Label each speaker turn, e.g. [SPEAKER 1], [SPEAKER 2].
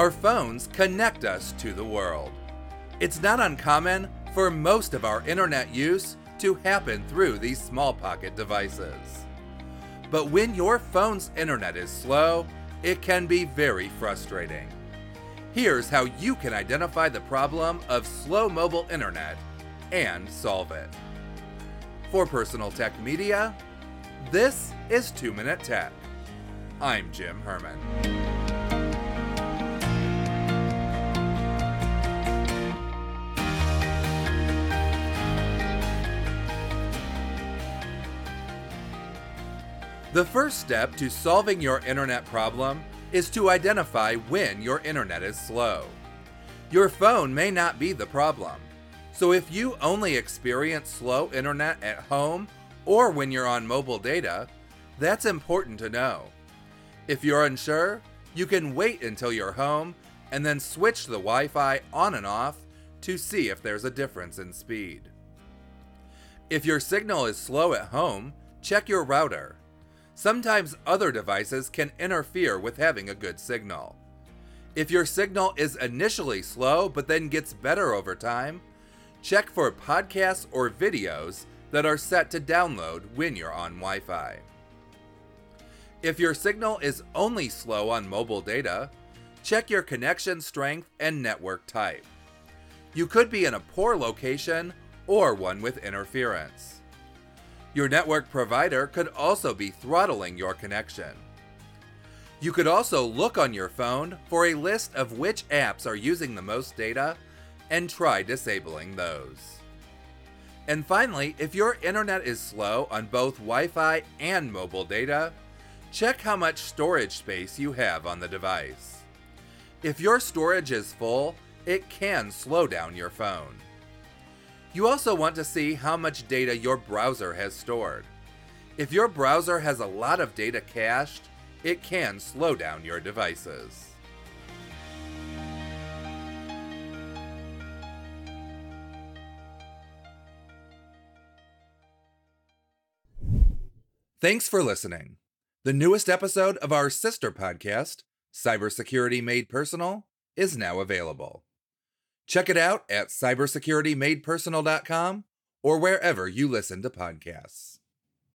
[SPEAKER 1] Our phones connect us to the world. It's not uncommon for most of our internet use to happen through these small pocket devices. But when your phone's internet is slow, it can be very frustrating. Here's how you can identify the problem of slow mobile internet and solve it. For Personal Tech Media, this is 2 Minute Tech. I'm Jim Herman. The first step to solving your internet problem is to identify when your internet is slow. Your phone may not be the problem. So if you only experience slow internet at home or when you're on mobile data, that's important to know. If you're unsure, you can wait until you're home and then switch the Wi Fi on and off to see if there's a difference in speed. If your signal is slow at home, check your router. Sometimes other devices can interfere with having a good signal. If your signal is initially slow but then gets better over time, check for podcasts or videos that are set to download when you're on Wi Fi. If your signal is only slow on mobile data, check your connection strength and network type. You could be in a poor location or one with interference. Your network provider could also be throttling your connection. You could also look on your phone for a list of which apps are using the most data and try disabling those. And finally, if your internet is slow on both Wi Fi and mobile data, check how much storage space you have on the device. If your storage is full, it can slow down your phone. You also want to see how much data your browser has stored. If your browser has a lot of data cached, it can slow down your devices. Thanks for listening. The newest episode of our sister podcast, Cybersecurity Made Personal, is now available. Check it out at cybersecuritymadepersonal.com or wherever you listen to podcasts.